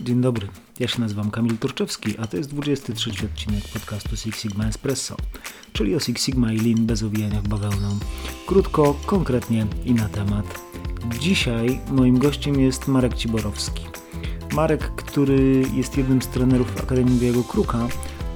Dzień dobry, ja się nazywam Kamil Turczewski, a to jest 23 odcinek podcastu Six Sigma Espresso, czyli o Six Sigma i Lean bez owijania w bawełnę. Krótko, konkretnie i na temat. Dzisiaj moim gościem jest Marek Ciborowski. Marek, który jest jednym z trenerów Akademii Białego Kruka,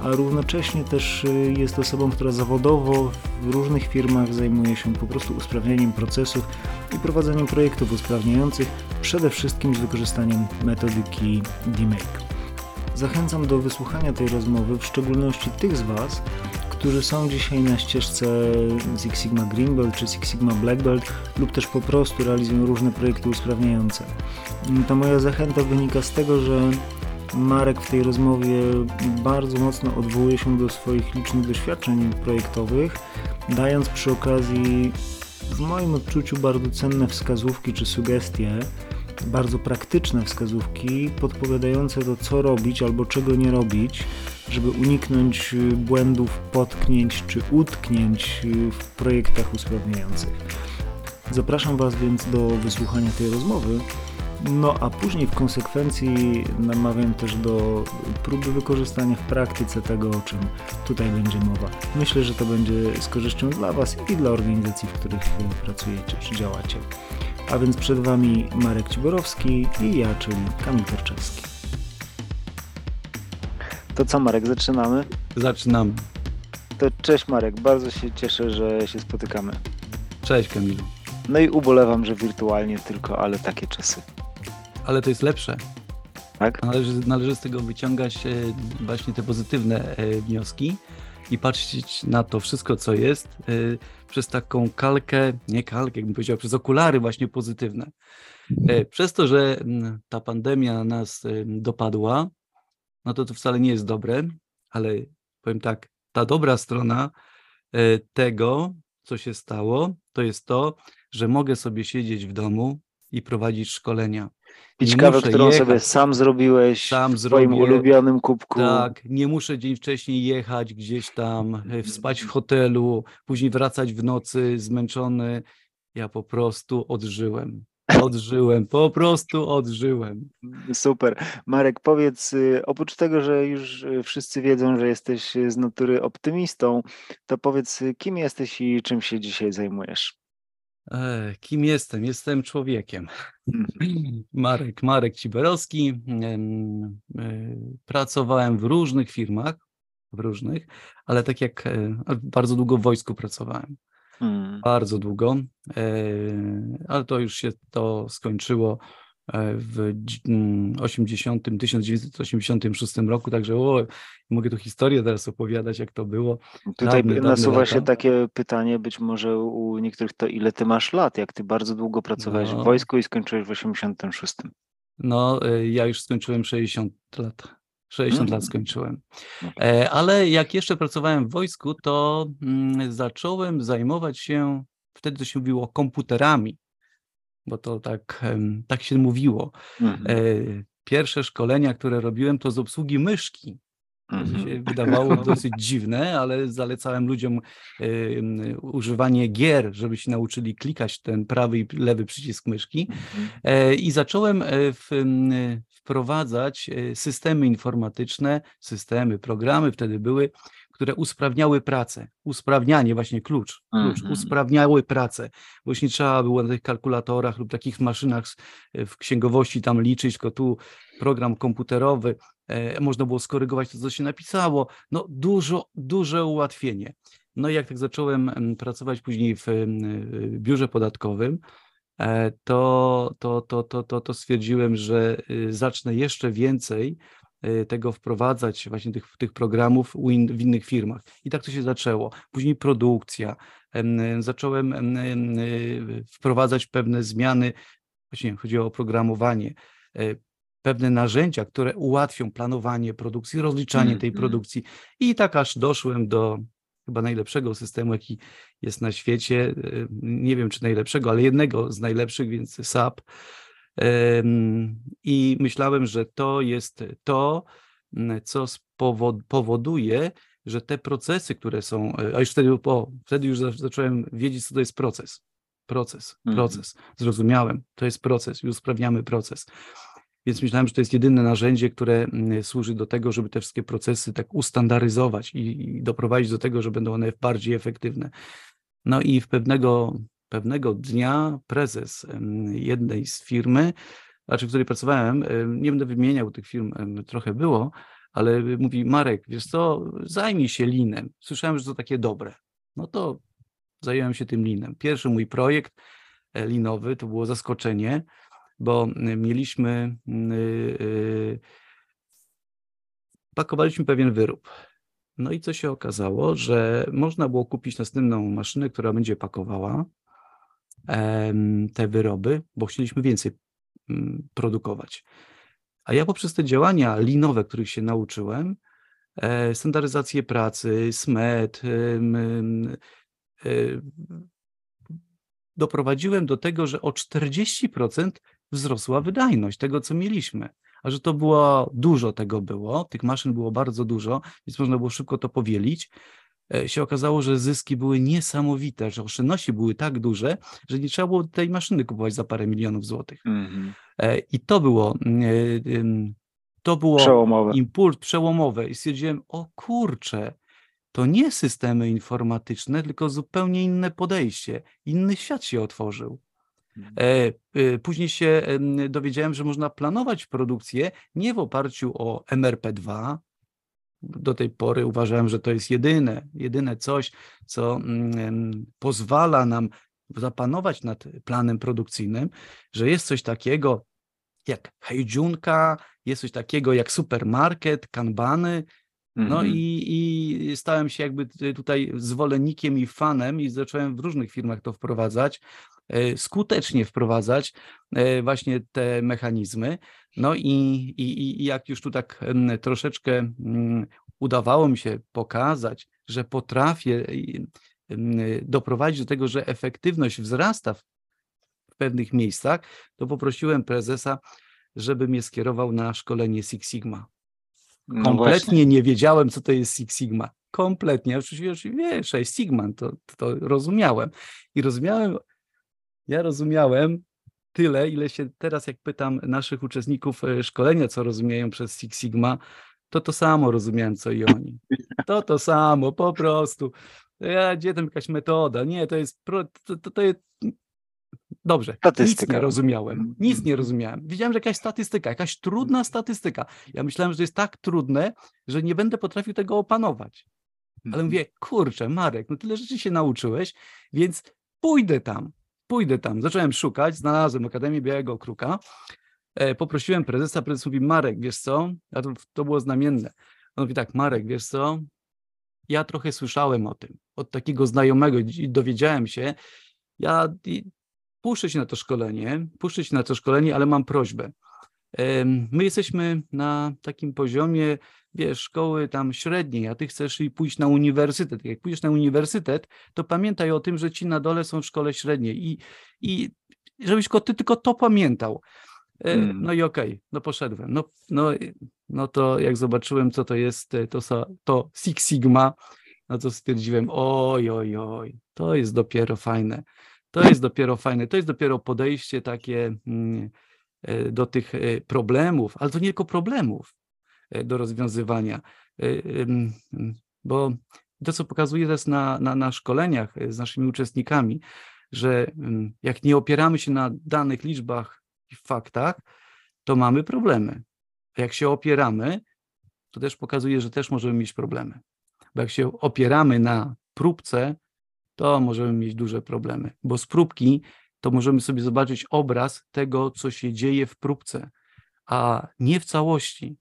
a równocześnie też y, jest osobą, która zawodowo w różnych firmach zajmuje się po prostu usprawnianiem procesów i prowadzeniem projektów usprawniających, przede wszystkim z wykorzystaniem metodyki DMake. Zachęcam do wysłuchania tej rozmowy, w szczególności tych z Was, którzy są dzisiaj na ścieżce Six Sigma Green Belt czy Six Sigma Black Belt lub też po prostu realizują różne projekty usprawniające. Ta moja zachęta wynika z tego, że Marek w tej rozmowie bardzo mocno odwołuje się do swoich licznych doświadczeń projektowych, dając przy okazji w moim odczuciu bardzo cenne wskazówki czy sugestie, bardzo praktyczne wskazówki podpowiadające to, co robić albo czego nie robić, żeby uniknąć błędów, potknięć czy utknięć w projektach usprawniających. Zapraszam Was więc do wysłuchania tej rozmowy. No a później w konsekwencji namawiam też do próby wykorzystania w praktyce tego, o czym tutaj będzie mowa. Myślę, że to będzie z korzyścią dla Was i dla organizacji, w których pracujecie czy działacie. A więc przed Wami Marek Ciborowski i ja, czyli Kamil Torczewski. To co Marek, zaczynamy? Zaczynamy. To cześć Marek, bardzo się cieszę, że się spotykamy. Cześć Kamilu. No i ubolewam, że wirtualnie tylko, ale takie czasy ale to jest lepsze. Tak? Należy, należy z tego wyciągać e, właśnie te pozytywne e, wnioski i patrzeć na to wszystko, co jest, e, przez taką kalkę, nie kalkę, jakbym powiedział, przez okulary właśnie pozytywne. Przez to, że ta pandemia nas dopadła, no to to wcale nie jest dobre, ale powiem tak, ta dobra strona tego, co się stało, to jest to, że mogę sobie siedzieć w domu i prowadzić szkolenia. Pić kawę, którą jechać. sobie sam zrobiłeś sam w swoim zrobię. ulubionym kubku. Tak, nie muszę dzień wcześniej jechać gdzieś tam, e, spać w hotelu, później wracać w nocy zmęczony. Ja po prostu odżyłem. Odżyłem, po prostu odżyłem. Super. Marek, powiedz, y, oprócz tego, że już y, wszyscy wiedzą, że jesteś z natury optymistą, to powiedz, y, kim jesteś i czym się dzisiaj zajmujesz? E, kim jestem? Jestem człowiekiem. Mhm. Marek, Marek Ciberowski. E, pracowałem w różnych firmach, w różnych, ale tak jak e, bardzo długo w wojsku pracowałem. Hmm. Bardzo długo, ale to już się to skończyło E, w 80, 1986 roku, także o, mogę tu historię teraz opowiadać, jak to było. Tutaj dawne, nasuwa dawne się takie pytanie, być może u niektórych to ile ty masz lat, jak ty bardzo długo pracowałeś no, w wojsku i skończyłeś w 86. No, e, ja już skończyłem 60 lat. 60 hmm. lat skończyłem. E, ale jak jeszcze pracowałem w wojsku, to mm, zacząłem zajmować się, wtedy to się mówiło komputerami bo to tak, tak się mówiło. Mhm. E, pierwsze szkolenia, które robiłem, to z obsługi myszki. To się mhm. wydawało dosyć dziwne, ale zalecałem ludziom używanie gier, żeby się nauczyli klikać ten prawy i lewy przycisk myszki. Mhm. E, I zacząłem w, wprowadzać systemy informatyczne, systemy, programy wtedy były, które usprawniały pracę. Usprawnianie, właśnie klucz, klucz mm -hmm. usprawniały pracę. Właśnie trzeba było na tych kalkulatorach lub takich maszynach w księgowości tam liczyć, tylko tu program komputerowy, e, można było skorygować to, co się napisało. No dużo, duże ułatwienie. No i jak tak zacząłem pracować później w biurze podatkowym, e, to, to, to, to, to, to stwierdziłem, że y, zacznę jeszcze więcej tego wprowadzać, właśnie tych, tych programów w innych firmach. I tak to się zaczęło. Później produkcja. Zacząłem y, wprowadzać pewne zmiany, właśnie chodziło o programowanie, e, pewne narzędzia, które ułatwią planowanie produkcji, rozliczanie tej mm. produkcji. I tak aż doszłem do chyba najlepszego systemu, jaki jest na świecie. E, nie wiem, czy najlepszego, ale jednego z najlepszych, więc SAP i myślałem, że to jest to, co powoduje, że te procesy, które są, e, a już wtedy, o, wtedy już zacząłem wiedzieć, co to jest proces. Proces, mhm. proces. Zrozumiałem, to jest proces i usprawniamy proces. Więc myślałem, że to jest jedyne narzędzie, które służy do tego, żeby te wszystkie procesy tak ustandaryzować i, i doprowadzić do tego, że będą one bardziej efektywne. No i w pewnego, pewnego dnia prezes jednej z firmy, znaczy w której pracowałem, em, nie będę wymieniał tych firm, trochę było, ale mówi Marek, wiesz co, zajmij się linem. Słyszałem, że to takie dobre. No to zająłem się tym linem. Pierwszy mój projekt e, linowy to było zaskoczenie, bo mieliśmy, y, y, pakowaliśmy pewien wyrób. No i co się okazało, że można było kupić następną maszynę, która będzie pakowała te wyroby, bo chcieliśmy więcej mm, produkować. A ja poprzez te działania linowe, których się nauczyłem, e, standaryzację pracy, SMET, e, doprowadziłem do tego, że o 40% wzrosła wydajność tego, co mieliśmy. A że to było dużo tego było, tych maszyn było bardzo dużo, więc można było szybko to powielić. E, Się okazało, że zyski były niesamowite, że oszczędności były tak duże, że nie trzeba było tej maszyny kupować za parę milionów złotych. Mhm. E, I to było, mm, e, to było Przełomowe. impuls przełomowy i stwierdziłem, o kurczę, to nie systemy informatyczne, tylko zupełnie inne podejście, inny świat się otworzył. Mhm. Później się em, dowiedziałem, że można planować produkcję nie w oparciu o MRP2. Do tej pory uważałem, że to jest jedyne, jedyne coś, co mm, pozwala nam zapanować nad planem produkcyjnym, że jest coś takiego jak hejdziunka, jest coś takiego jak supermarket, kanbany, no Mhm. i, i stałem się jakby tutaj zwolennikiem i fanem i zacząłem w różnych firmach to wprowadzać, e, skutecznie wprowadzać e, właśnie te mechanizmy. No i, i, i jak już tu tak troszeczkę mm, udawało mi się pokazać, że potrafię doprowadzić do tego, że efektywność wzrasta w pewnych miejscach, to poprosiłem prezesa, żeby mnie skierował na szkolenie Six Sigma. No Kompletnie właśnie. nie wiedziałem, co to jest Six Sigma. Kompletnie. Oczywiście, oczywiście Sześć Sigma, to, to rozumiałem. I rozumiałem, ja rozumiałem tyle, ile się teraz, jak pytam naszych uczestników e, szkolenia, co rozumieją przez Six Sigma, to to samo rozumiałem, co i oni. To to samo, po prostu. Ja, gdzie tam jakaś metoda? Nie, to jest, to, to, to jest Dobrze, nic Statystyka. nie rozumiałem. Nic nie Mhm. rozumiałem. Widziałem, że jakaś statystyka, jakaś trudna statystyka. Ja myślałem, że to jest tak trudne, że nie będę potrafił tego opanować. Ale Mhm. mówię, kurczę, Marek, no tyle rzeczy się nauczyłeś, więc pójdę tam, pójdę tam. Zacząłem szukać, znalazłem Akademię Białego Kruka, e, poprosiłem prezesa, prezes mówi, Marek, wiesz co, to, to było znamienne. On mówi tak, Marek, wiesz co, ja trochę słyszałem o tym, od takiego znajomego i dowiedziałem się, ja puszczę się na to szkolenie, puszczę się na to szkolenie, ale mam prośbę. My jesteśmy na takim poziomie, wiesz, szkoły tam średniej, a ty chcesz i pójść na uniwersytet. Jak pójdziesz na uniwersytet, to pamiętaj o tym, że ci na dole są w szkole średniej i, i żebyś ko- ty tylko to pamiętał. E, Mm. No i okej, no poszedłem. No, no, no to jak zobaczyłem, co to jest, e, to, to Six Sigma, no to stwierdziłem, oj, oj, oj, to jest dopiero fajne. To jest dopiero fajne, to jest dopiero podejście takie mm, do tych e, problemów, ale to nie tylko problemów e, do rozwiązywania, e, bo to, co pokazuję teraz na, na, na szkoleniach e, z naszymi uczestnikami, że jak nie opieramy się na danych liczbach i faktach, to mamy problemy. A jak się opieramy, to też pokazuje, że też możemy mieć problemy. Bo jak się opieramy na próbce, to możemy mieć duże problemy, bo z próbki to możemy sobie zobaczyć obraz tego, co się dzieje w próbce, a nie w całości.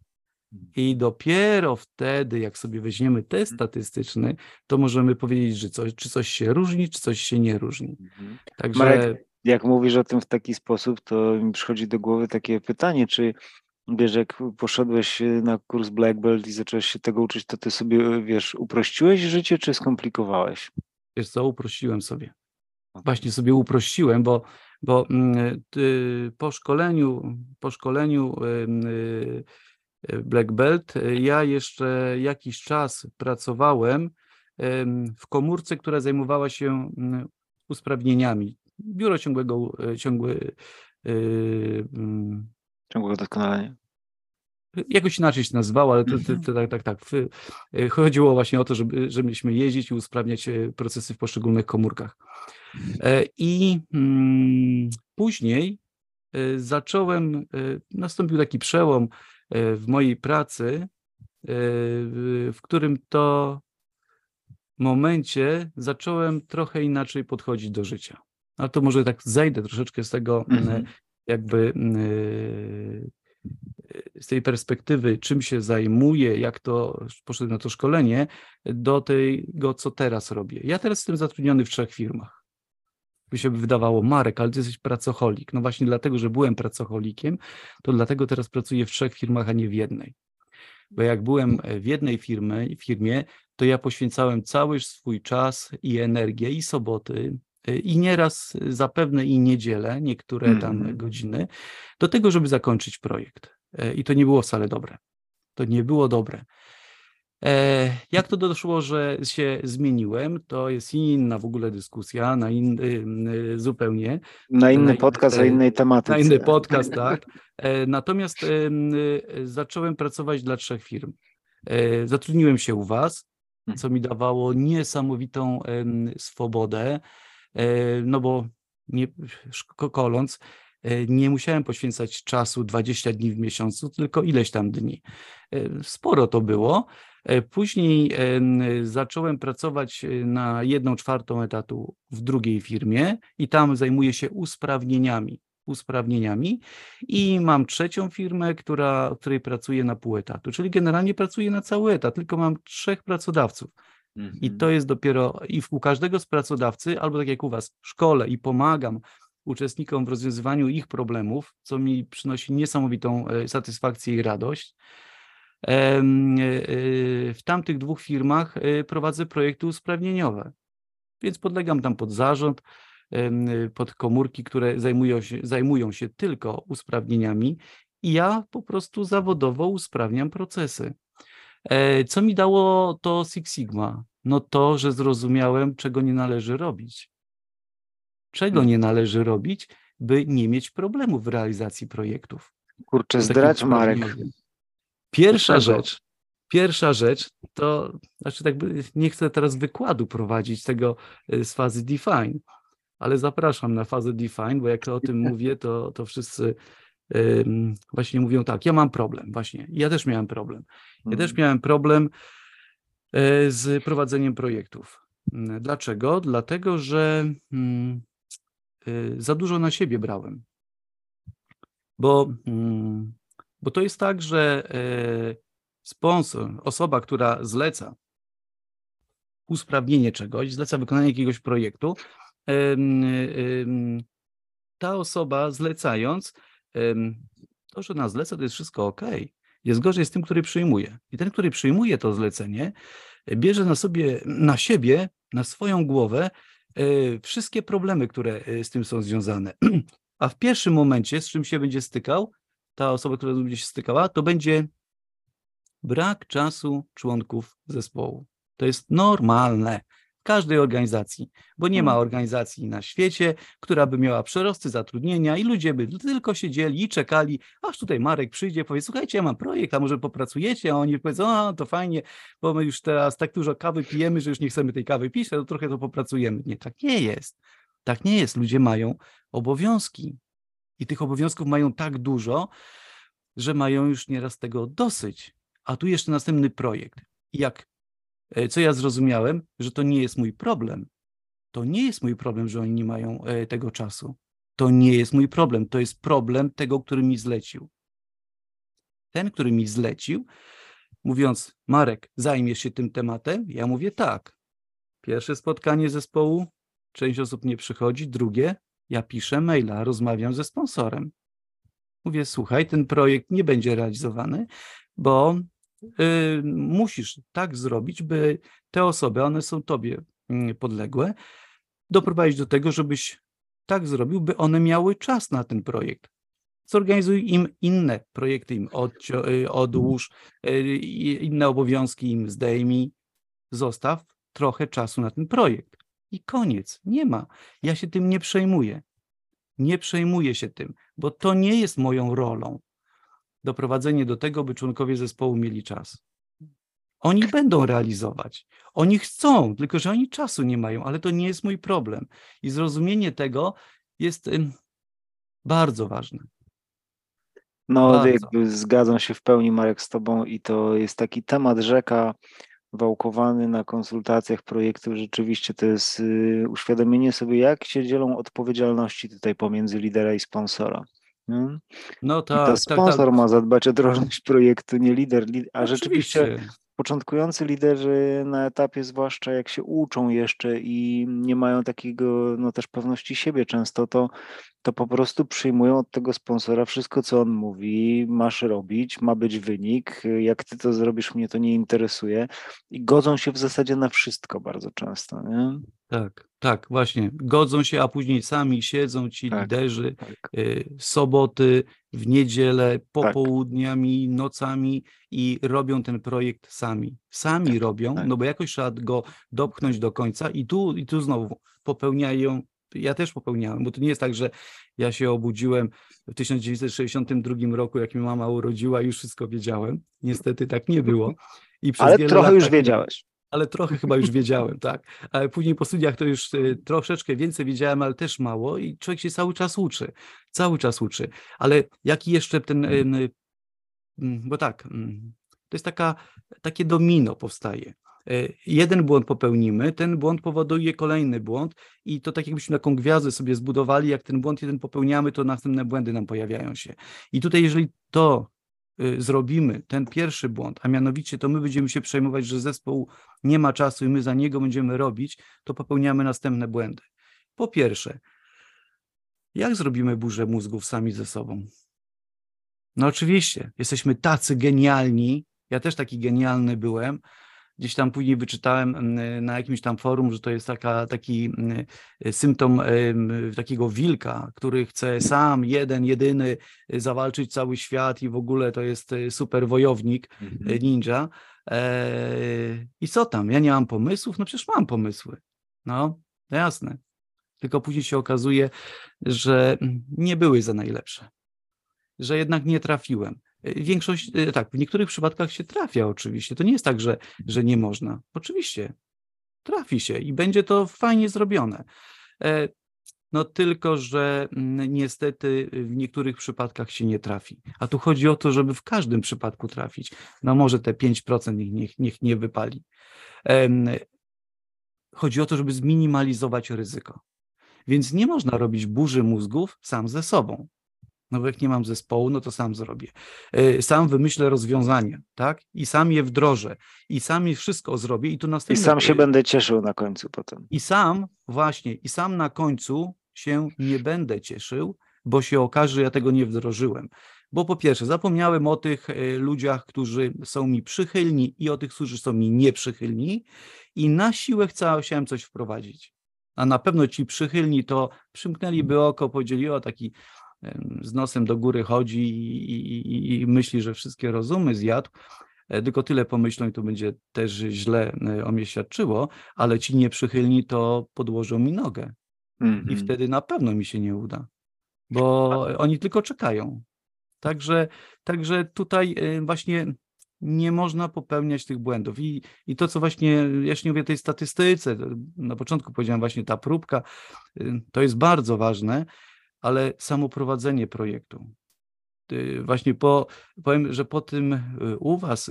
I dopiero wtedy, jak sobie weźmiemy test statystyczny, to możemy powiedzieć, że coś, czy coś się różni, czy coś się nie różni. Mhm. Także Marek, jak mówisz o tym w taki sposób, to mi przychodzi do głowy takie pytanie, czy wiesz, jak poszedłeś y, na kurs Black Belt i zacząłeś się tego uczyć, to ty sobie, wiesz, uprościłeś życie, czy skomplikowałeś? wiesz co, uprościłem sobie. Właśnie sobie uprościłem, bo, bo mm, po szkoleniu, po szkoleniu y, Black Belt, ja jeszcze jakiś czas pracowałem w komórce, która zajmowała się mm, usprawnieniami. Biuro ciągłego, y, ciągły, y, mm, Ciągłego doskonalenia. Jakoś inaczej się nazywało, ale to, to, to, tak, tak, tak. Y, Chodziło właśnie o to, żeby, żebyśmy jeździć i usprawniać e, procesy w poszczególnych komórkach. E, I mm, później e, zacząłem, e, nastąpił taki przełom e, w mojej pracy, e, w którym to momencie zacząłem trochę inaczej podchodzić do życia. Ale to może tak zejdę troszeczkę z tego Mhm. jakby z tej perspektywy, czym się zajmuję, jak to poszedłem na to szkolenie, do tego, co teraz robię. Ja teraz jestem zatrudniony w trzech firmach. By się wydawało, Marek, ale ty jesteś pracocholik. No właśnie dlatego, że byłem pracocholikiem, to dlatego teraz pracuję w trzech firmach, a nie w jednej. Bo jak byłem w jednej firmy, firmie, to ja poświęcałem cały swój czas i energię, i soboty, y, i nieraz zapewne i niedzielę, niektóre tam Mhm. godziny, do tego, żeby zakończyć projekt. E, I to nie było wcale dobre. To nie było dobre. E, Jak to doszło, że się zmieniłem, to jest inna w ogóle dyskusja, na inny, y, zupełnie, Na inny Na podcast, o inny- innej tematyce. na inny podcast, tak. E, Natomiast y, zacząłem pracować dla trzech firm. E, Zatrudniłem się u Was, co mi dawało niesamowitą swobodę, e, no bo nie e, nie musiałem poświęcać czasu 20 dni w miesiącu, tylko ileś tam dni. E, Sporo to było. E, Później em, zacząłem pracować e, na jedną czwartą etatu w drugiej firmie i tam zajmuję się usprawnieniami. Usprawnieniami i mam trzecią firmę, która, w której pracuję na pół etatu, czyli generalnie pracuję na cały etat, tylko mam trzech pracodawców. I to jest dopiero, i u każdego z pracodawcy, albo tak jak u Was, szkole i pomagam uczestnikom w rozwiązywaniu ich problemów, co mi przynosi niesamowitą e, satysfakcję i radość. E, e, W tamtych dwóch firmach prowadzę projekty usprawnieniowe, więc podlegam tam pod zarząd, pod komórki, które zajmują się, zajmują się tylko usprawnieniami i ja po prostu zawodowo usprawniam procesy. Co mi dało to Six Sigma? No to, że zrozumiałem, czego nie należy robić. Czego Hmm. nie należy robić, by nie mieć problemów w realizacji projektów. Kurczę, zdrać Marek. Pierwsza rzecz, pierwsza rzecz to, znaczy tak nie chcę teraz wykładu prowadzić tego y, z fazy Define, ale zapraszam na fazę Define, bo jak o tym mówię, to, to wszyscy ym, właśnie mówią tak, ja mam problem, właśnie, ja też miałem problem. Ja też Mhm. miałem problem e, z prowadzeniem projektów. Dlaczego? Dlatego, że mm, za dużo na siebie brałem. Bo, mm, bo to jest tak, że e, sponsor, osoba, która zleca usprawnienie czegoś, zleca wykonanie jakiegoś projektu, ta osoba zlecając, to, że nas zleca, to jest wszystko ok. Jest gorzej z tym, który przyjmuje. I ten, który przyjmuje to zlecenie, bierze na sobie, na siebie, na swoją głowę wszystkie problemy, które e, z tym są związane. A w pierwszym momencie, z czym się będzie stykał, ta osoba, która będzie się stykała, to będzie brak czasu członków zespołu. To jest normalne każdej organizacji, bo nie ma Hmm. organizacji na świecie, która by miała przerosty zatrudnienia i ludzie by tylko siedzieli i czekali, aż tutaj Marek przyjdzie, powie, słuchajcie, ja mam projekt, a może popracujecie, a oni powiedzą, a to fajnie, bo my już teraz tak dużo kawy pijemy, że już nie chcemy tej kawy pić, to trochę to popracujemy. Nie, tak nie jest. Tak nie jest. Ludzie mają obowiązki i tych obowiązków mają tak dużo, że mają już nieraz tego dosyć. A tu jeszcze następny projekt. Jak, co ja zrozumiałem, że to nie jest mój problem. To nie jest mój problem, że oni nie mają e, tego czasu. To nie jest mój problem. To jest problem tego, który mi zlecił. Ten, który mi zlecił, mówiąc, Marek, zajmiesz się tym tematem? Ja mówię tak. Pierwsze spotkanie zespołu, część osób nie przychodzi. Drugie, ja piszę maila, rozmawiam ze sponsorem. Mówię, słuchaj, ten projekt nie będzie realizowany, bo musisz tak zrobić, by te osoby, one są tobie mm, podległe, doprowadzić do tego, żebyś tak zrobił, by one miały czas na ten projekt. Zorganizuj im inne projekty, im odcio- y, odłóż, y, inne obowiązki im zdejmij, zostaw trochę czasu na ten projekt. I koniec, nie ma. Ja się tym nie przejmuję. Nie przejmuję się tym, bo to nie jest moją rolą. Doprowadzenie do tego, by członkowie zespołu mieli czas. Oni będą realizować. Oni chcą, tylko że oni czasu nie mają, ale to nie jest mój problem. I zrozumienie tego jest bardzo ważne. No, Bardzo. jakby zgadzam się w pełni, Marek, z Tobą i to jest taki temat rzeka wałkowany na konsultacjach projektów. Rzeczywiście to jest y, uświadomienie sobie, jak się dzielą odpowiedzialności tutaj pomiędzy lidera i sponsora. Nie? No I tak, to tak, sponsor tak. ma zadbać o drożność projektu, nie lider. Li- A rzeczywiście Oczywiście. początkujący liderzy na etapie, zwłaszcza jak się uczą jeszcze i nie mają takiego, no też pewności siebie często, to, to po prostu przyjmują od tego sponsora wszystko, co on mówi, masz robić, ma być wynik, jak ty to zrobisz, mnie to nie interesuje i godzą się w zasadzie na wszystko bardzo często, nie? Tak, tak, właśnie. Godzą się, a później sami siedzą ci Tak. liderzy Tak. y, soboty, w niedzielę, popołudniami, nocami i robią ten projekt sami. Sami Tak, robią, tak. no bo jakoś trzeba go dopchnąć do końca i tu, i tu znowu popełniają. Ja też popełniałem, bo to nie jest tak, że ja się obudziłem w 1962 roku, jak mi mama urodziła, już wszystko wiedziałem. Niestety tak nie było. I przez Ale trochę już tak wiedziałeś. Ale trochę chyba już wiedziałem, tak. Ale później po studiach to już y, troszeczkę więcej wiedziałem, ale też mało i człowiek się cały czas uczy, cały czas uczy. Ale jaki jeszcze ten, ym, y, mm, bo tak, mm, to jest taka, takie domino powstaje. Y, Jeden błąd popełnimy, ten błąd powoduje kolejny błąd i to tak jakbyśmy taką gwiazdę sobie zbudowali, jak ten błąd jeden popełniamy, to następne błędy nam pojawiają się. I tutaj jeżeli to y, zrobimy, ten pierwszy błąd, a mianowicie to my będziemy się przejmować, że zespół nie ma czasu i my za niego będziemy robić, to popełniamy następne błędy. Po pierwsze, jak zrobimy burzę mózgów sami ze sobą? No oczywiście, jesteśmy tacy genialni, ja też taki genialny byłem, gdzieś tam później wyczytałem mm, na jakimś tam forum, że to jest taka, taki mm, symptom takiego wilka, który chce sam, jeden, jedyny zawalczyć cały świat i w ogóle to jest y, super wojownik, y, ninja. Eee, I co tam? Ja nie mam pomysłów? No przecież mam pomysły. No, no jasne. Tylko później się okazuje, że mm, nie były za najlepsze. Że jednak nie trafiłem. Y, Większość, y, tak, w niektórych przypadkach się trafia oczywiście. To nie jest tak, że, że nie można. Oczywiście trafi się i będzie to fajnie zrobione. E, No tylko, że mm, niestety w niektórych przypadkach się nie trafi. A tu chodzi o to, żeby w każdym przypadku trafić. No może te 5% niech, niech, niech nie wypali. Chodzi o to, żeby zminimalizować ryzyko. Więc nie można robić burzy mózgów sam ze sobą. No bo jak nie mam zespołu, no to sam zrobię. E, Sam wymyślę rozwiązania, tak? I sam je wdrożę. I sam je wszystko zrobię. I tu I następne... sam się będę cieszył na końcu potem. I sam, właśnie, i sam na końcu się nie będę cieszył, bo się okaże, że ja tego nie wdrożyłem. Bo po pierwsze, zapomniałem o tych e, ludziach, którzy są mi przychylni i o tych, którzy są mi nieprzychylni i na siłę chciałem coś wprowadzić. A na pewno ci przychylni to przymknęliby oko, powiedzieli, o taki z nosem do góry chodzi i, i, i- myśli, że wszystkie rozumy zjadł. E, Tylko tyle pomyślą i to będzie też źle e, o mnie świadczyło, ale ci nieprzychylni to podłożą mi nogę i Mhm. wtedy na pewno mi się nie uda, bo oni tylko czekają. Także, także tutaj e, właśnie nie można popełniać tych błędów. I, I to, co właśnie, ja już nie mówię tej statystyce, na początku powiedziałem właśnie ta próbka, to jest bardzo ważne, ale samo prowadzenie projektu. Właśnie po, powiem, że po tym y, u was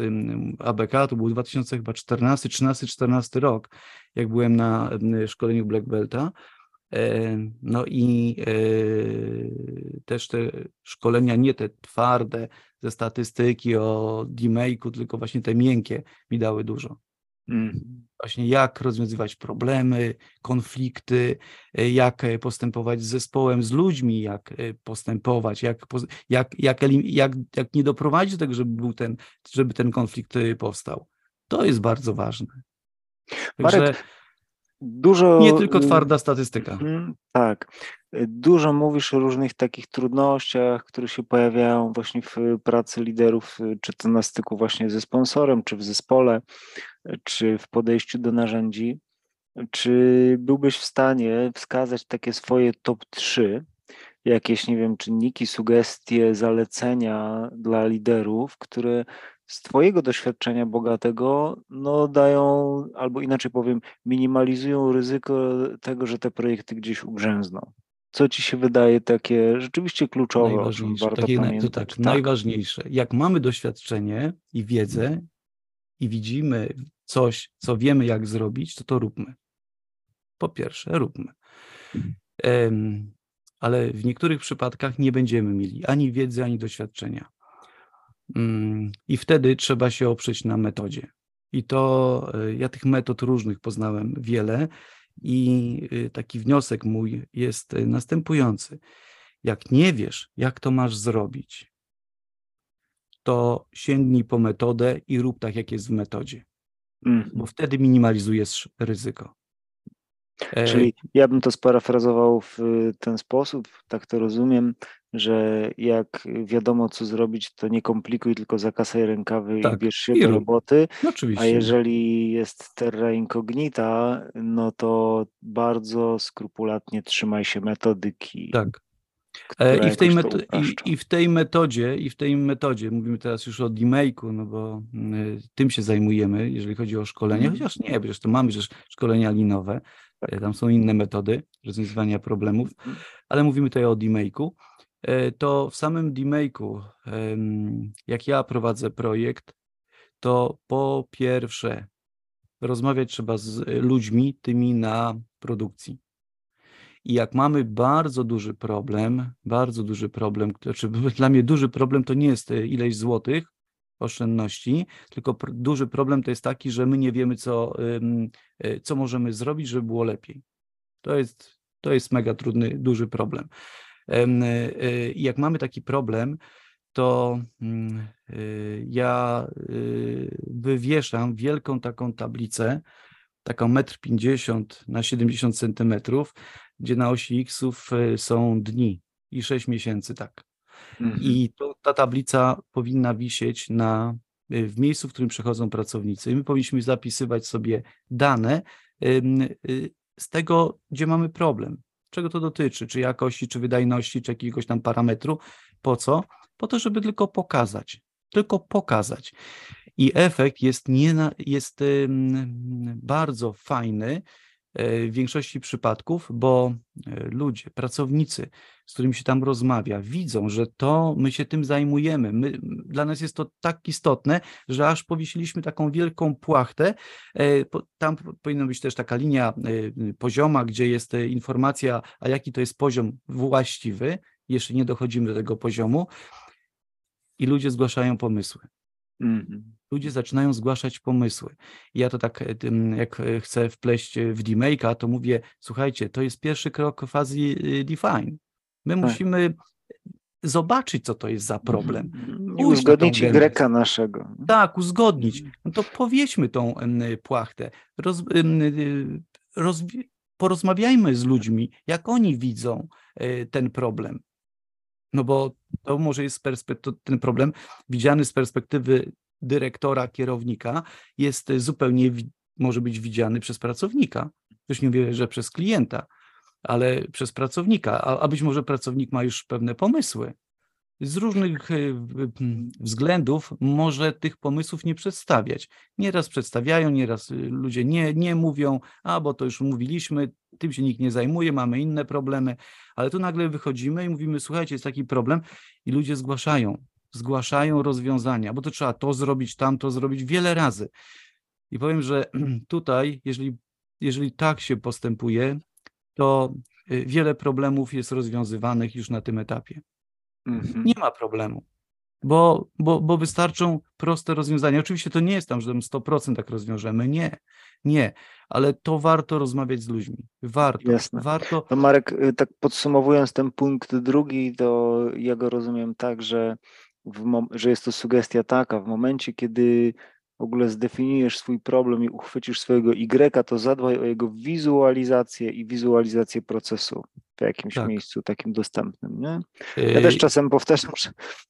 ABK, to był 2014, 13, 14 rok, jak byłem na y, szkoleniu Black Belta, E, No i e, też te szkolenia, nie te twarde ze statystyki o D-Make'u, tylko właśnie te miękkie mi dały dużo. Mhm. Właśnie jak rozwiązywać problemy, konflikty, e, jak e, postępować z zespołem, z ludźmi, jak e, postępować, jak, jak, jak, jak, jak nie doprowadzić do tego, żeby, był ten, żeby ten konflikt powstał. To jest bardzo ważne. Także Marek, Dużo. nie tylko twarda statystyka. Mhm, Tak. Dużo mówisz o różnych takich trudnościach, które się pojawiają właśnie w pracy liderów, czy to na styku właśnie ze sponsorem, czy w zespole, czy w podejściu do narzędzi. Czy byłbyś w stanie wskazać takie swoje top 3 jakieś, nie wiem, czynniki, sugestie, zalecenia dla liderów, które z Twojego doświadczenia bogatego, no dają, albo inaczej powiem, minimalizują ryzyko tego, że te projekty gdzieś ugrzęzną. Co ci się wydaje takie rzeczywiście kluczowe, o czym warto takie, to pamiętać? tak, najważniejsze. Jak mamy doświadczenie i wiedzę i widzimy coś, co wiemy jak zrobić, to to róbmy. Po pierwsze, róbmy. Em, ale w niektórych przypadkach nie będziemy mieli ani wiedzy, ani doświadczenia. Mm, I wtedy trzeba się oprzeć na metodzie. I to e, ja tych metod różnych poznałem wiele, i y, taki wniosek mój jest y, następujący. Jak nie wiesz, jak to masz zrobić, to sięgnij po metodę i rób tak, jak jest w metodzie, Mhm. bo wtedy minimalizujesz ryzyko. E, Czyli ja bym to sparafrazował w ten sposób, tak to rozumiem, że jak wiadomo, co zrobić, to nie komplikuj, tylko zakasaj rękawy i Tak, bierz się i do roboty. no A oczywiście. jeżeli jest terra incognita, no to bardzo skrupulatnie trzymaj się metodyki, Tak. E, I w, tej i, I w tej metodzie, i w tej metodzie, mówimy teraz już o demake'u, no bo y, tym się zajmujemy, jeżeli chodzi o szkolenie, Mhm. chociaż nie, przecież to mamy przecież szkolenia linowe, Tak. e, tam są inne metody rozwiązywania problemów, Mhm. ale mówimy tutaj o demake'u. E, To w samym demake'u, em, jak ja prowadzę projekt, to po pierwsze rozmawiać trzeba z y, ludźmi tymi na produkcji. I jak mamy bardzo duży problem, bardzo duży problem, znaczy dla mnie duży problem to nie jest e, ileś złotych oszczędności, tylko duży problem to jest taki, że my nie wiemy, co, e, co możemy zrobić, żeby było lepiej. To jest, to jest mega trudny, duży problem. Em, e, I jak mamy taki problem, to mm, ja y, wywieszam wielką taką tablicę, taką 1,50 m na 70 centymetrów, gdzie na osi X-ów y, są dni i 6 miesięcy, tak. Mhm. I to, ta tablica powinna wisieć na, y, w miejscu, w którym przechodzą pracownicy. I my powinniśmy zapisywać sobie dane y, z tego, gdzie mamy problem. Czego to dotyczy? Czy jakości, czy wydajności, czy jakiegoś tam parametru. Po co? Po to, żeby tylko pokazać. Tylko pokazać. I efekt jest, nie jest bardzo fajny w większości przypadków, bo e, ludzie, pracownicy, z którymi się tam rozmawia, widzą, że to my się tym zajmujemy. My, dla nas jest to tak istotne, że aż powiesiliśmy taką wielką płachtę. E, Tam powinna być też taka linia e, pozioma, gdzie jest e, informacja, a jaki to jest poziom właściwy. Jeszcze nie dochodzimy do tego poziomu. I ludzie zgłaszają pomysły Mhm. Ludzie zaczynają zgłaszać pomysły. Ja to tak, e, jak e, chcę wpleść e, w demake'a, to mówię, słuchajcie, to jest pierwszy krok fazy y, define. My Tak. musimy zobaczyć, co to jest za problem. Mhm. I na tą uzgodnić. Greka naszego. Tak, uzgodnić. Mhm. No to powieśmy tą płachtę. Roz, em, y, rozwi- porozmawiajmy z ludźmi, jak oni widzą ten problem. No bo to może jest z perspektywy, ten problem widziany z perspektywy dyrektora, kierownika, jest zupełnie, może być widziany przez pracownika. Już nie mówię, że przez klienta, ale przez pracownika, a, a być może pracownik ma już pewne pomysły. Z różnych e, w- m, względów może tych pomysłów nie przedstawiać. Nieraz przedstawiają, nieraz y, ludzie nie, nie mówią, a bo to już mówiliśmy, tym się nikt nie zajmuje, mamy inne problemy, ale tu nagle wychodzimy i mówimy, słuchajcie, jest taki problem i ludzie zgłaszają, zgłaszają rozwiązania, bo to trzeba to zrobić, tamto zrobić wiele razy. I powiem, że tutaj, jeżeli, jeżeli tak się postępuje, to y, wiele problemów jest rozwiązywanych już na tym etapie. Mhm. Nie ma problemu, bo, bo, bo wystarczą proste rozwiązania. Oczywiście to nie jest tam, że 100% tak rozwiążemy, nie, nie, ale to warto rozmawiać z ludźmi, warto, Jasne. warto, To Marek, y, tak podsumowując ten punkt drugi, to ja go rozumiem tak, że, w że jest to sugestia taka, w momencie, kiedy w ogóle zdefiniujesz swój problem i uchwycisz swojego Y, to zadbaj o jego wizualizację i wizualizację procesu. W jakimś Tak. miejscu takim dostępnym, nie? Ja też Yy, czasem powtarzam, że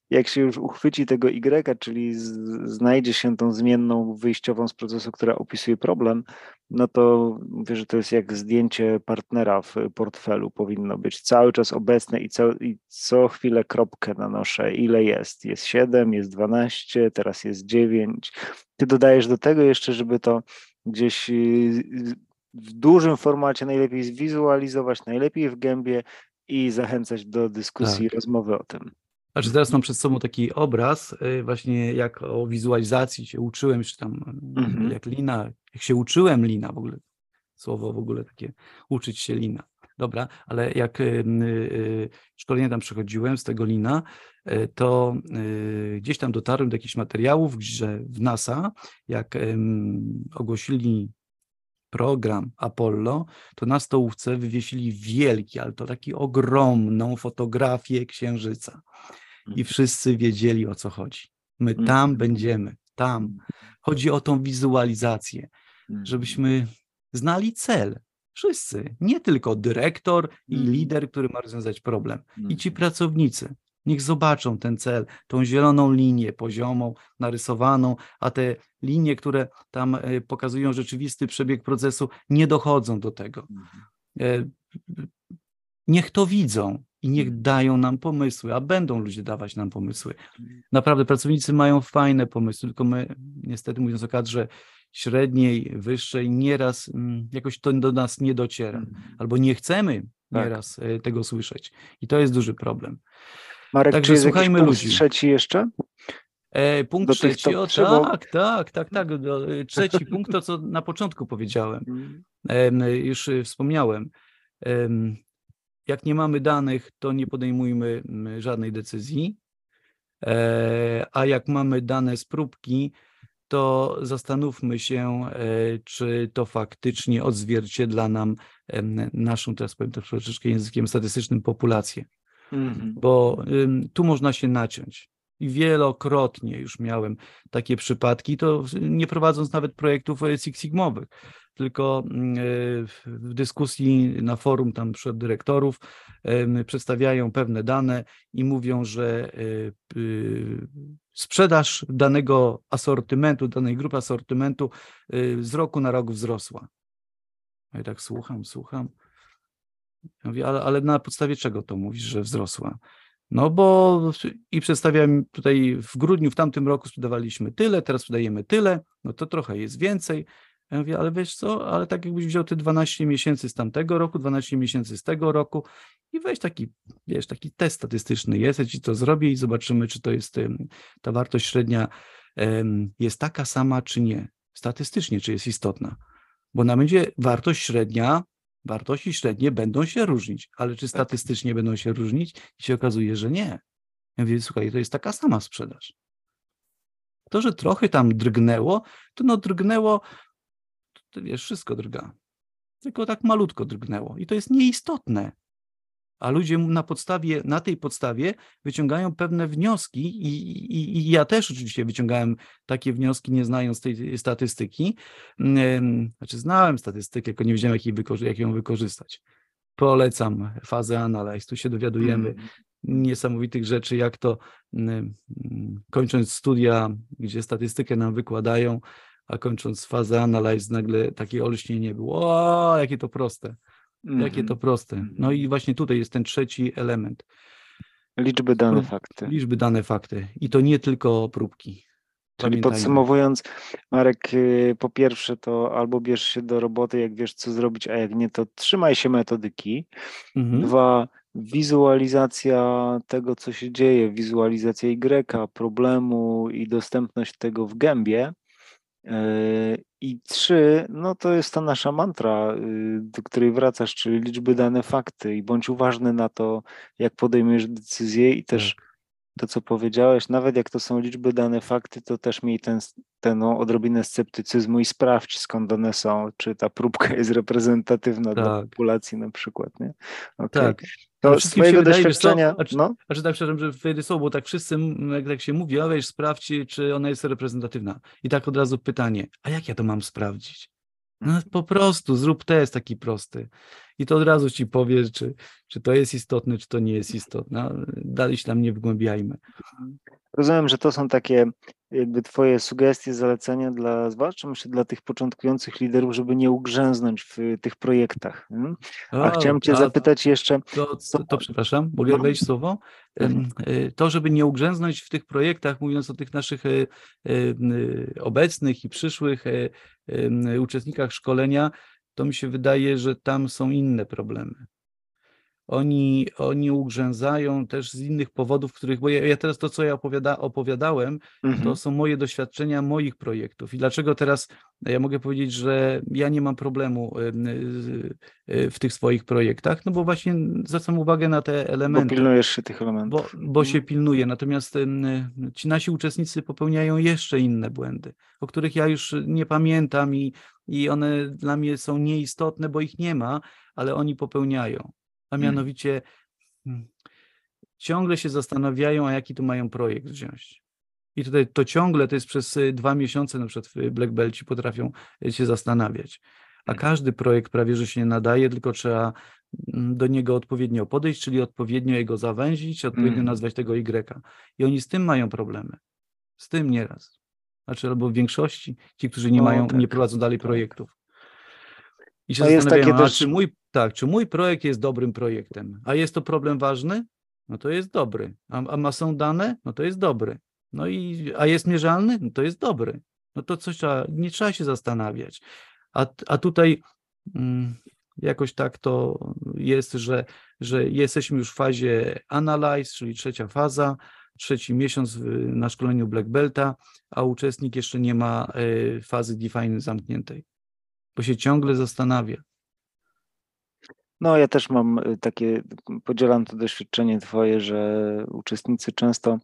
jak się już uchwyci tego Y, czyli z, znajdzie się tą zmienną wyjściową z procesu, która opisuje problem, no to mówię, że to jest jak zdjęcie partnera w portfelu. Powinno być cały czas obecne i co, i co chwilę kropkę nanoszę. Ile jest? Jest 7, jest 12, teraz jest 9. Ty dodajesz do tego jeszcze, żeby to gdzieś y, w dużym formacie najlepiej zwizualizować, najlepiej w gębie i zachęcać do dyskusji, Tak. rozmowy o tym. Znaczy teraz mam przed sobą taki obraz, y, właśnie jak o wizualizacji się uczyłem, czy tam Mhm. jak lina, jak się uczyłem lina w ogóle, słowo w ogóle takie, uczyć się lina. Dobra, ale jak y, y, szkolenie tam przechodziłem z tego lina, to gdzieś tam dotarłem do jakichś materiałów, że w NASA, jak ogłosili program Apollo, to na stołówce wywiesili wielki, ale to taki ogromną fotografię Księżyca. I wszyscy wiedzieli o co chodzi. My tam Mhm. będziemy, tam. Chodzi o tą wizualizację, Mhm. żebyśmy znali cel. Wszyscy, nie tylko dyrektor i Mhm. lider, który ma rozwiązać problem. I ci Mhm. pracownicy. Niech zobaczą ten cel, tą zieloną linię poziomą, narysowaną, a te linie, które tam e, pokazują rzeczywisty przebieg procesu, nie dochodzą do tego. Mhm. E, Niech to widzą i niech Mhm. dają nam pomysły, a będą ludzie dawać nam pomysły. Mhm. Naprawdę pracownicy mają fajne pomysły, tylko my, niestety mówiąc o kadrze średniej, wyższej, nieraz mm, jakoś to do nas nie dociera, albo nie chcemy Tak. nieraz e, tego słyszeć. I to jest duży problem. Marek, Także czy słuchajmy punkt ludzi. trzeci jeszcze? E, punkt Do trzeci, o trzy, bo- tak, tak, tak, tak. do- e, Trzeci punkt to, co na początku powiedziałem. Em, już y, wspomniałem. Em, Jak nie mamy danych, to nie podejmujmy żadnej decyzji. E, A jak mamy dane z próbki, to zastanówmy się, e, czy to faktycznie odzwierciedla nam naszą, teraz powiem to troszeczkę językiem statystycznym, populację Mhm. bo ym, tu można się naciąć. I wielokrotnie już miałem takie przypadki, to nie prowadząc nawet projektów Six Sigmowych, tylko mm, e, w dyskusji na forum tam wśród dyrektorów przedstawiają pewne dane i mówią, że e, sprzedaż danego asortymentu, danej grupy asortymentu y, z roku na rok wzrosła. Ja tak słucham, słucham. Ja mówię, ale, ale na podstawie czego to mówisz, że wzrosła? No bo i przedstawiam tutaj w grudniu w tamtym roku sprzedawaliśmy tyle, teraz sprzedajemy tyle, no to trochę jest więcej. Ja mówię, ale wiesz co, ale tak jakbyś wziął te 12 miesięcy z tamtego roku, 12 miesięcy z tego roku i weź taki, wiesz, taki test statystyczny jest, ja ci to zrobię i zobaczymy, czy to jest ta wartość średnia jest taka sama, czy nie. Statystycznie, czy jest istotna. Bo nam będzie wartość średnia wartości średnie będą się różnić, ale czy statystycznie będą się różnić? I się okazuje, że nie. Ja mówię, słuchaj, to jest taka sama sprzedaż. To, że trochę tam drgnęło, to no drgnęło, to wiesz, wszystko drga. Tylko tak malutko drgnęło i to jest nieistotne. A ludzie na podstawie, na tej podstawie wyciągają pewne wnioski i, i, i ja też oczywiście wyciągałem takie wnioski, nie znając tej statystyki. Znaczy znałem statystykę, tylko nie wiedziałem, jak, wykorzy- jak ją wykorzystać. Polecam fazę Analyze, tu się dowiadujemy Mhm. niesamowitych rzeczy, jak to mm, mm, kończąc studia, gdzie statystykę nam wykładają, a kończąc fazę Analyze nagle takie olśnienie było, o, jakie to proste. Jakie to Mhm. proste. No i właśnie tutaj jest ten trzeci element. Liczby, dane, fakty. Liczby, dane, fakty. I to nie tylko próbki. Czyli podsumowując, Marek, y, po pierwsze to albo bierz się do roboty, jak wiesz co zrobić, a jak nie, to trzymaj się metodyki. Mhm. Dwa, wizualizacja tego, co się dzieje, wizualizacja Y, problemu i dostępność tego w gębie. Yy, I trzy, no to jest ta nasza mantra, yy, do której wracasz, czyli liczby, dane, fakty i bądź uważny na to, jak podejmujesz decyzje i też to, co powiedziałeś, nawet jak to są liczby, dane, fakty, to też miej ten, ten no, odrobinę sceptycyzmu i sprawdź, skąd one są, czy ta próbka jest reprezentatywna dla Tak. populacji na przykład, nie? Okej. Tak. To z wydaje, co, doświadczenia, czy- no, A czy tak przepraszam, że wejdę słowo, bo tak wszyscy, jak tak się mówi, a weź sprawdź, czy ona jest reprezentatywna. I tak od razu pytanie, a jak ja to mam sprawdzić? No, po prostu zrób test taki prosty. I to od razu ci powie, czy, czy to jest istotne, czy to nie jest istotne. A Dalej się tam nie wgłębiajmy. Rozumiem, że to są takie jakby twoje sugestie, zalecenia dla, zwłaszcza myślę dla tych początkujących liderów, żeby nie ugrzęznąć w tych projektach. nie? A chciałem cię a zapytać jeszcze, To, to, to przepraszam, mogę No. wejść słowo? Y, To, żeby nie ugrzęznąć w tych projektach, mówiąc o tych naszych y, y, obecnych i przyszłych uczestnikach szkolenia, to mi się wydaje, że tam są inne problemy. Oni, oni ugrzęzają też z innych powodów, których, bo ja, ja teraz to, co ja opowiada, opowiadałem, Mhm. to są moje doświadczenia moich projektów. I dlaczego teraz ja mogę powiedzieć, że ja nie mam problemu em, y, y, w tych swoich projektach? No bo właśnie zwracam uwagę na te bo elementy, pilnujesz się tych elementów. bo, bo się pilnuje. Natomiast ci nasi uczestnicy popełniają jeszcze inne błędy, o których ja już nie pamiętam i, i one dla mnie są nieistotne, bo ich nie ma, ale oni popełniają. A Mhm. mianowicie mm, ciągle się zastanawiają, a jaki tu mają projekt wziąć. I tutaj to ciągle to jest przez y, dwa miesiące, na przykład w Black Belci potrafią y, się zastanawiać. A Mhm. każdy projekt prawie że się nie nadaje, tylko trzeba mm, do niego odpowiednio podejść, czyli odpowiednio jego zawęzić, odpowiednio Mhm. nazwać tego Y. I oni z tym mają problemy. Z tym nieraz. Znaczy, albo w większości ci, którzy nie O, mają, nie tak, prowadzą dalej projektów. I się No jest zastanawiają, też- czy mój, tak, czy mój projekt jest dobrym projektem, a jest to problem ważny? No to jest dobry. A, a ma są dane? No to jest dobry. No i, a jest mierzalny? No to jest dobry. No to coś trzeba, nie trzeba się zastanawiać. A, a tutaj mm, jakoś tak to jest, że, że jesteśmy już w fazie analyze, czyli trzecia faza, trzeci miesiąc na szkoleniu Black Belta, a uczestnik jeszcze nie ma y, fazy define zamkniętej, bo się ciągle zastanawia. No, ja też mam y, takie, podzielam to doświadczenie twoje, że uczestnicy często,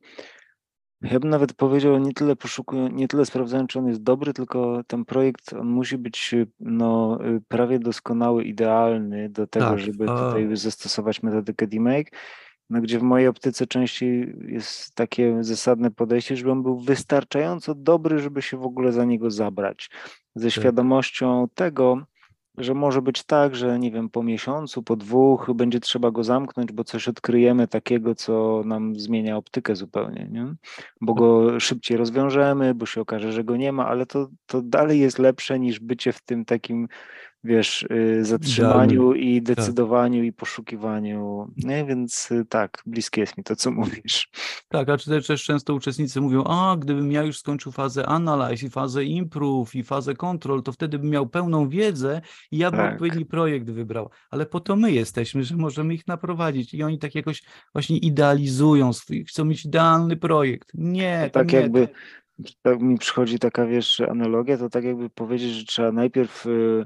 ja bym nawet powiedział, nie tyle poszukują, nie tyle sprawdzają, czy on jest dobry, tylko ten projekt, on musi być no, y, prawie doskonały, idealny do tego, Tak, żeby a. tutaj zastosować metodykę DMake. No, gdzie w mojej optyce częściej jest takie zasadne podejście, żeby on był wystarczająco dobry, żeby się w ogóle za niego zabrać. Ze świadomością tego, że może być tak, że nie wiem, po miesiącu, po dwóch będzie trzeba go zamknąć, bo coś odkryjemy takiego, co nam zmienia optykę zupełnie, nie? Bo go szybciej rozwiążemy, bo się okaże, że go nie ma, ale to, to dalej jest lepsze niż bycie w tym takim, wiesz, y, zatrzymaniu i decydowaniu i poszukiwaniu. Nie? Więc y, tak, bliskie jest mi to, co mówisz. Tak, a czy też często uczestnicy mówią, a gdybym ja już skończył fazę analyze i fazę improve i fazę control, to wtedy bym miał pełną wiedzę i ja bym Tak. odpowiedni projekt wybrał. Ale po to my jesteśmy, że możemy ich naprowadzić i oni tak jakoś właśnie idealizują swój, chcą mieć idealny projekt. Nie, to tak nie jakby, tak mi przychodzi taka, wiesz, analogia, to tak jakby powiedzieć, że trzeba najpierw y,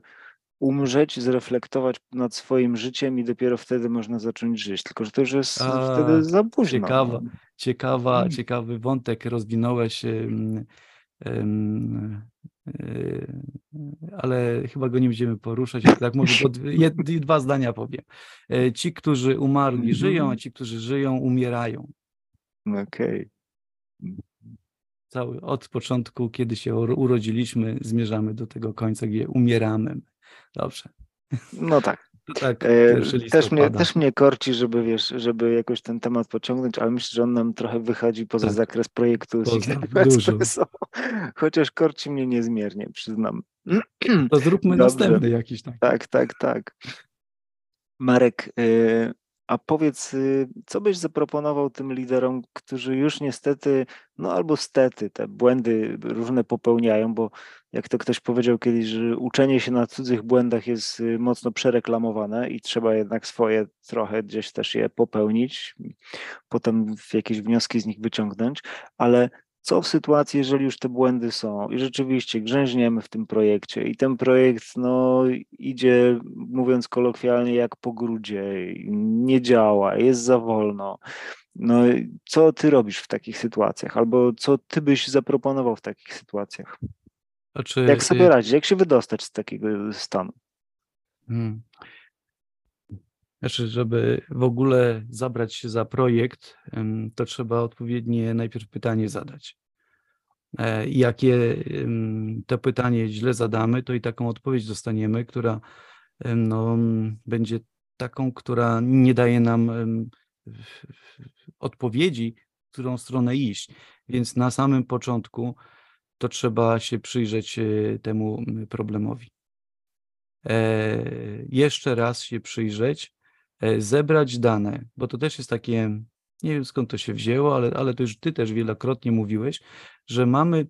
umrzeć, zreflektować nad swoim życiem i dopiero wtedy można zacząć żyć. Tylko, że to już jest A, wtedy za późno. ciekawa. no. Ciekawa, Mm. ciekawy wątek rozwinąłeś, ym, yy, ale chyba go nie będziemy poruszać. Tak może pod, jed, dwa zdania powiem. E, Ci, którzy umarli, Mhm. żyją, a ci, którzy żyją, umierają. Okej. Cały, od początku, kiedy się uro- urodziliśmy, zmierzamy do tego końca, gdzie umieramy. Dobrze. No tak. Tak, E, Też mnie, też mnie korci, żeby wiesz, żeby jakoś ten temat pociągnąć, ale myślę, że on nam trochę wychodzi poza Tak. zakres projektu. Espresso. Chociaż korci mnie niezmiernie, przyznam. To zróbmy Dobrze. następny jakiś tak. Tak, tak, tak. Marek, y, a powiedz, y, co byś zaproponował tym liderom, którzy już niestety, no albo stety, te błędy różne popełniają, bo jak to ktoś powiedział kiedyś, że uczenie się na cudzych błędach jest y, mocno przereklamowane i trzeba jednak swoje trochę gdzieś też je popełnić, potem jakieś wnioski z nich wyciągnąć, ale co w sytuacji, jeżeli już te błędy są i rzeczywiście grzęźniemy w tym projekcie i ten projekt no, idzie, mówiąc kolokwialnie, jak po grudzie, nie działa, jest za wolno. No, co ty robisz w takich sytuacjach? Albo co ty byś zaproponował w takich sytuacjach? Znaczy, Jak sobie y, radzić? Jak się wydostać z takiego stanu? Hmm. Znaczy, żeby w ogóle zabrać się za projekt, to trzeba odpowiednie najpierw pytanie zadać. E, jakie to pytanie źle zadamy, to i taką odpowiedź dostaniemy, która no, będzie taką, która nie daje nam odpowiedzi, w którą stronę iść. Więc na samym początku to trzeba się przyjrzeć e, temu problemowi. E, jeszcze raz się przyjrzeć, zebrać dane, bo to też jest takie, nie wiem skąd to się wzięło, ale, ale to już ty też wielokrotnie mówiłeś, że mamy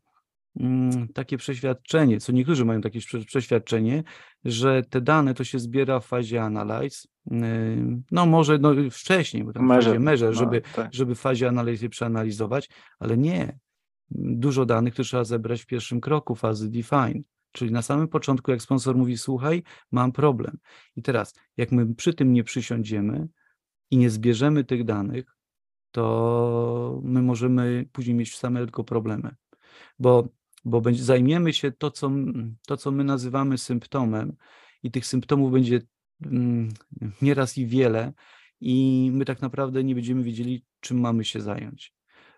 mm, takie przeświadczenie, co niektórzy mają takie prze- przeświadczenie, że te dane to się zbiera w fazie analyze, ym, no może no, wcześniej, bo tam fazie merze, no, żeby, tak. żeby w fazie analizy przeanalizować, ale nie. Dużo danych to trzeba zebrać w pierwszym kroku fazy define. Czyli na samym początku, jak sponsor mówi, słuchaj, mam problem. I teraz, jak my przy tym nie przysiądziemy i nie zbierzemy tych danych, to my możemy później mieć same tylko problemy. Bo, bo zajmiemy się to co, to, co my nazywamy symptomem, i tych symptomów będzie mm, nieraz i wiele, i my tak naprawdę nie będziemy wiedzieli, czym mamy się zająć.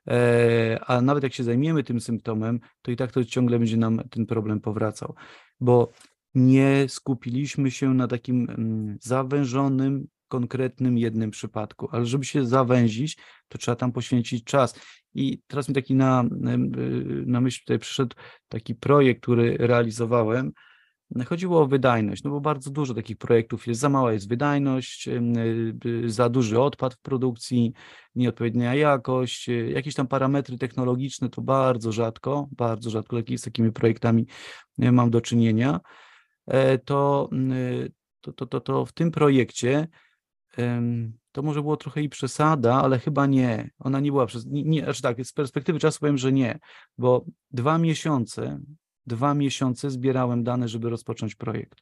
E, a nawet jak się zajmiemy tym symptomem, to i tak to ciągle będzie nam ten problem powracał, bo nie skupiliśmy się na takim mm, zawężonym, konkretnym jednym przypadku, ale żeby się zawęzić, to trzeba tam poświęcić czas. I teraz mi taki na, y, na myśl tutaj przyszedł taki projekt, który realizowałem. Chodziło o wydajność, no bo bardzo dużo takich projektów jest, za mała jest wydajność, y, za duży odpad w produkcji, nieodpowiednia jakość, y, jakieś tam parametry technologiczne, to bardzo rzadko, bardzo rzadko z takimi projektami y, mam do czynienia, e, to, y, to, to, to, to w tym projekcie to może było trochę i przesada, ale chyba nie. Ona nie była przez. Nie, nie, znaczy tak, z perspektywy czasu powiem, że nie, bo dwa miesiące, dwa miesiące zbierałem dane, żeby rozpocząć projekt.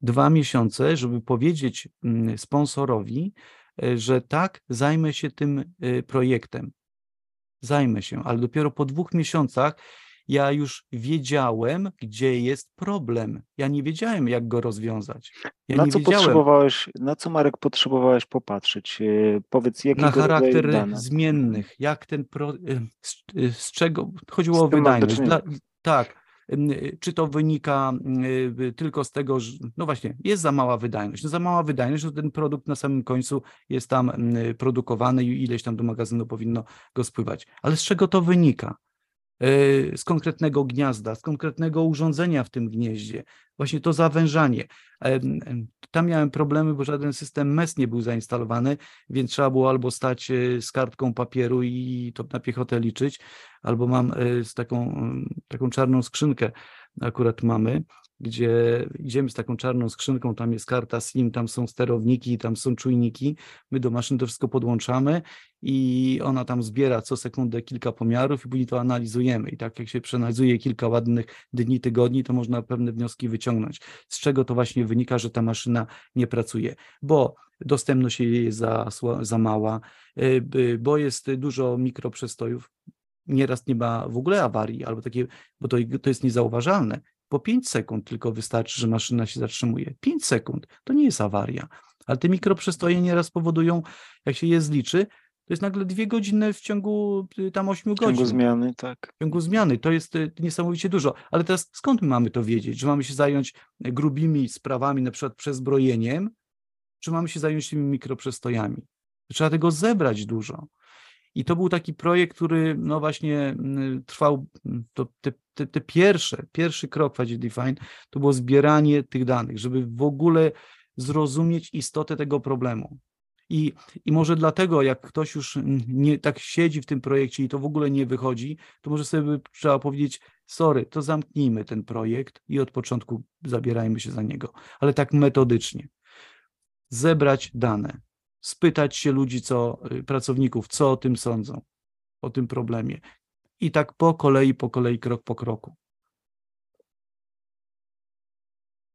Dwa miesiące, żeby powiedzieć mm, sponsorowi, e, że tak, zajmę się tym e, projektem. Zajmę się, ale dopiero po dwóch miesiącach ja już wiedziałem, gdzie jest problem. Ja nie wiedziałem, jak go rozwiązać. Ja na co wiedziałem. potrzebowałeś, na co Marek potrzebowałeś popatrzeć? E, Powiedz, jakiego na charakter zmiennych, jak ten pro, z, z czego chodziło o wydajność. Dla, tak, y, czy to wynika y, y, tylko z tego, że no właśnie, jest za mała wydajność. No za mała wydajność, to ten produkt na samym końcu jest tam y, produkowany i ileś tam do magazynu powinno go spływać. Ale z czego to wynika? Y, Z konkretnego gniazda, z konkretnego urządzenia w tym gnieździe. Właśnie to zawężanie. Tam miałem problemy, bo żaden system MES nie był zainstalowany, więc trzeba było albo stać e, z kartką papieru i to na piechotę liczyć, albo mam e, z taką, mm, taką czarną skrzynkę, akurat mamy, gdzie idziemy z taką czarną skrzynką, tam jest karta SIM, tam są sterowniki, tam są czujniki, my do maszyn to wszystko podłączamy i ona tam zbiera co sekundę kilka pomiarów i później to analizujemy i tak jak się przeanalizuje kilka ładnych dni, tygodni, to można pewne wnioski wyciągnąć. Z czego to właśnie wynika, że ta maszyna nie pracuje? Bo dostępność jej jest za, za mała, y, by- bo jest dużo mikroprzestoju, nieraz nie ma w ogóle awarii, albo takie, bo to, to jest niezauważalne. Po 5 sekund tylko wystarczy, że maszyna się zatrzymuje. 5 sekund to nie jest awaria, ale te mikroprzestoje nieraz powodują, jak się je zliczy, to jest nagle dwie godziny w ciągu y, tam 8 W ciągu godzin zmiany, tak. w ciągu zmiany. To jest y, niesamowicie dużo. Ale teraz skąd my mamy to wiedzieć? Że mamy się zająć y, grubimi sprawami, na przykład przezbrojeniem, czy mamy się zająć tymi mikroprzestrojami? Trzeba tego zebrać dużo. I to był taki projekt, który no właśnie mm, trwał, mm, to te, te, te pierwsze, pierwszy krok w Define, to było zbieranie tych danych, żeby w ogóle zrozumieć istotę tego problemu. I, I może dlatego, jak ktoś już mm, nie tak siedzi w tym projekcie i to w ogóle nie wychodzi, to może sobie trzeba powiedzieć, sorry, to zamknijmy ten projekt i od początku zabierajmy się za niego, ale tak metodycznie. Zebrać dane, spytać się ludzi, co, y, pracowników, co o tym sądzą, o tym problemie. I tak po kolei, po kolei, krok po kroku.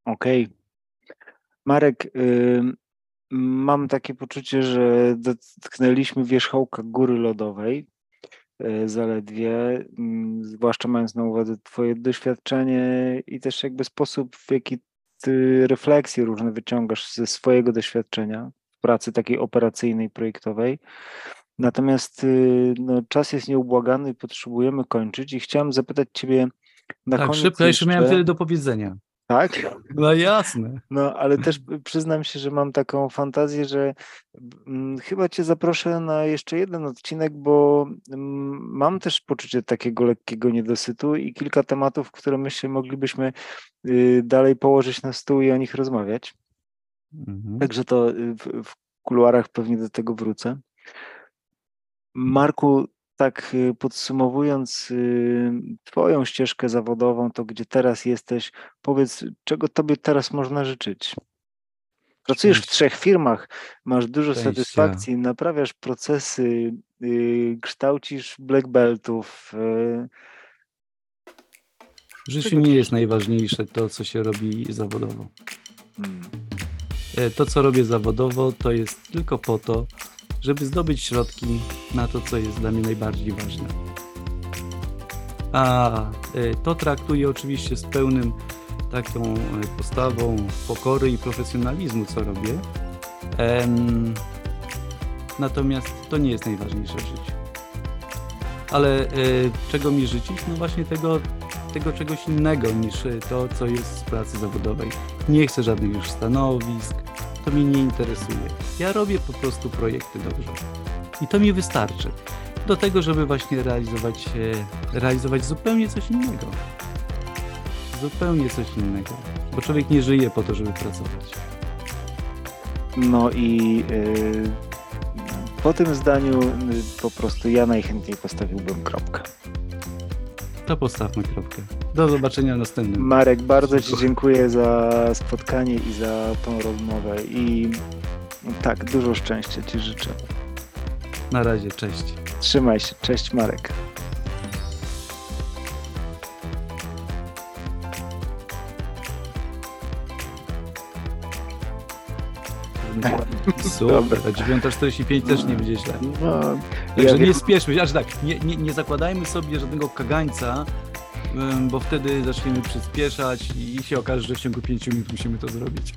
Okej. Marek, ym, mam takie poczucie, że dotknęliśmy wierzchołka góry lodowej y, zaledwie, zwłaszcza mając na uwadze Twoje doświadczenie i też jakby sposób, w jaki Ty refleksje różne wyciągasz ze swojego doświadczenia pracy takiej operacyjnej, projektowej. Natomiast y, no, czas jest nieubłagany, potrzebujemy kończyć i chciałem zapytać Ciebie na tak, koniec szybko, jeszcze miałem tyle do powiedzenia. Tak? No jasne. No, ale też przyznam się, że mam taką fantazję, że mm, chyba cię zaproszę na jeszcze jeden odcinek, bo mm, mam też poczucie takiego lekkiego niedosytu i kilka tematów, które myślę moglibyśmy y, dalej położyć na stół i o nich rozmawiać. Mhm. Także to y, w, w kuluarach pewnie do tego wrócę. Marku, tak y, podsumowując y, Twoją ścieżkę zawodową, to gdzie teraz jesteś, powiedz, czego Tobie teraz można życzyć? Pracujesz w trzech firmach, masz dużo Szczęścia. satysfakcji, naprawiasz procesy, kształcisz black beltów. W życiu nie jest najważniejsze to, co się robi zawodowo. mm, E, To, co robię zawodowo, to jest tylko po to, żeby zdobyć środki na to, co jest dla mnie najbardziej ważne. A e, to traktuję oczywiście z pełnym taką e, postawą pokory i profesjonalizmu, co robię. Natomiast to nie jest najważniejsze w życiu. Ale e, czego mi życzyć? No właśnie tego, tego czegoś innego niż e, to, co jest z pracy zawodowej. Nie chcę żadnych już stanowisk, to mnie nie interesuje. Ja robię po prostu projekty dobrze. I to mi wystarczy. Do tego, żeby właśnie realizować, e, realizować zupełnie coś innego. Zupełnie coś innego. Bo człowiek nie żyje po to, żeby pracować. No i y, po tym zdaniu y, po prostu ja najchętniej postawiłbym kropkę. To postawmy kropkę. Do zobaczenia następnym. Marek, bardzo Ci dziękuję za spotkanie i za tą rozmowę i tak, dużo szczęścia Ci życzę. Na razie, cześć. Trzymaj się, cześć Marek. Super, a 9.45 też nie będzie źle. No, Także ja nie spieszmy się, aż tak, nie, nie, nie zakładajmy sobie żadnego kagańca, bo wtedy zaczniemy przyspieszać i się okaże, że w ciągu 5 minut musimy to zrobić.